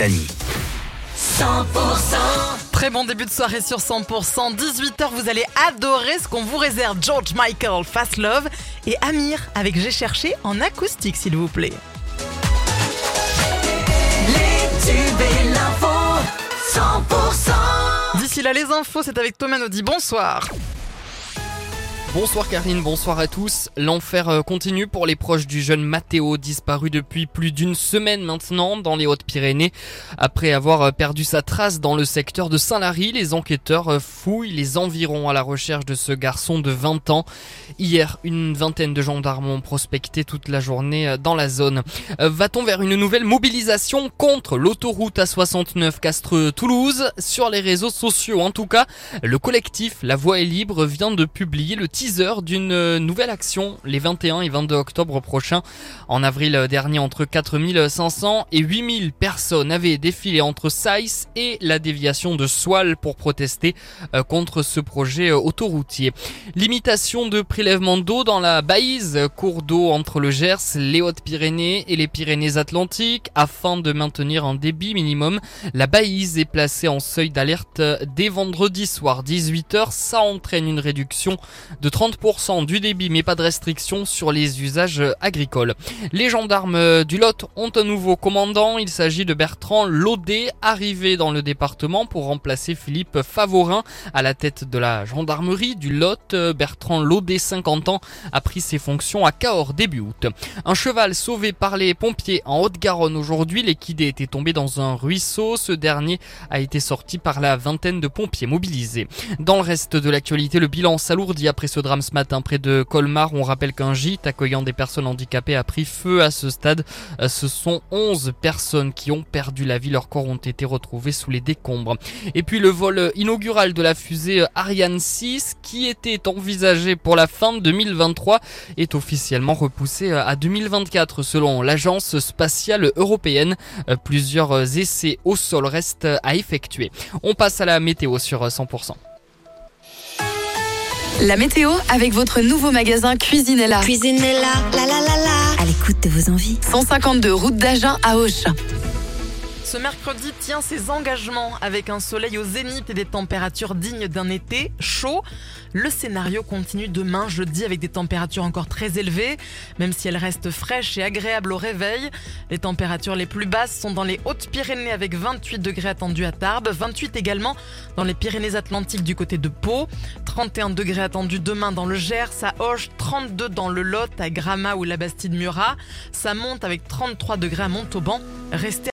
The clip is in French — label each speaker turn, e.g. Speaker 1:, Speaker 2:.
Speaker 1: Dani.
Speaker 2: Très bon début de soirée sur 100%. 18h, vous allez adorer ce qu'on vous réserve. George Michael, Fast Love et Amir avec J'ai cherché en acoustique, s'il vous plaît. D'ici là, les infos, c'est avec Thomas Naudy. Bonsoir.
Speaker 3: Bonsoir Karine, bonsoir à tous. L'enfer euh, continue pour les proches du jeune Matteo, disparu depuis plus d'une semaine maintenant dans les Hautes-Pyrénées. Après avoir euh, perdu sa trace dans le secteur de Saint-Lary, les enquêteurs euh, fouillent les environs à la recherche de ce garçon de 20 ans. Hier, une vingtaine de gendarmes ont prospecté toute la journée dans la zone. Va-t-on vers une nouvelle mobilisation contre l'autoroute A69 Castres-Toulouse? Sur les réseaux sociaux en tout cas, le collectif La Voix est libre vient de publier le teaser d'une euh, nouvelle action les 21 et 22 octobre prochains. En avril dernier, entre 4500 et 8000 personnes avaient défilé entre Saïs et la déviation de Soile pour protester euh, contre ce projet euh, autoroutier. Limitation de prélèvement d'eau dans la Baïse, cours d'eau entre le Gers, les Hautes-Pyrénées et les Pyrénées-Atlantiques afin de maintenir un débit minimum. La Baïse est placée en seuil d'alerte dès vendredi soir 18h. Ça entraîne une réduction de 30% du débit mais pas de restriction sur les usages agricoles. Les gendarmes du Lot ont un nouveau commandant, il s'agit de Bertrand Laudet, arrivé dans le département pour remplacer Philippe Favorin à la tête de la gendarmerie du Lot. Bertrand Laudet, 50 ans, a pris ses fonctions à Cahors début août. Un cheval sauvé par les pompiers en Haute-Garonne aujourd'hui, l'équidé était tombé dans un ruisseau. Ce dernier a été sorti par la vingtaine de pompiers mobilisés. Dans le reste de l'actualité, le bilan s'alourdit après ce drame ce matin près de Colmar. On rappelle qu'un gîte accueillant des personnes handicapées a pris feu à ce stade. Euh, ce sont 11 personnes qui ont perdu la vie. Leurs corps ont été retrouvés sous les décombres. Et puis le vol inaugural de la fusée Ariane 6 qui était envisagé pour la fin de 2023 est officiellement repoussé à 2024 selon l'agence spatiale européenne. Euh, plusieurs essais au sol restent à effectuer. On passe à la météo sur 100%.
Speaker 4: La météo avec votre nouveau magasin Cuisinella.
Speaker 5: Cuisinella, la la la la.
Speaker 4: À l'écoute de vos envies. 152 route d'Agen à Auch.
Speaker 2: Ce mercredi tient ses engagements avec un soleil au zénith et des températures dignes d'un été chaud. Le scénario continue demain jeudi avec des températures encore très élevées, même si elles restent fraîches et agréables au réveil. Les températures les plus basses sont dans les Hautes-Pyrénées avec 28 degrés attendus à Tarbes, 28 également dans les Pyrénées-Atlantiques du côté de Pau, 31 degrés attendus demain dans le Gers, à Auch, 32 dans le Lot, à Gramma ou la Bastide-Murat. Ça monte avec 33 degrés à Montauban. Restez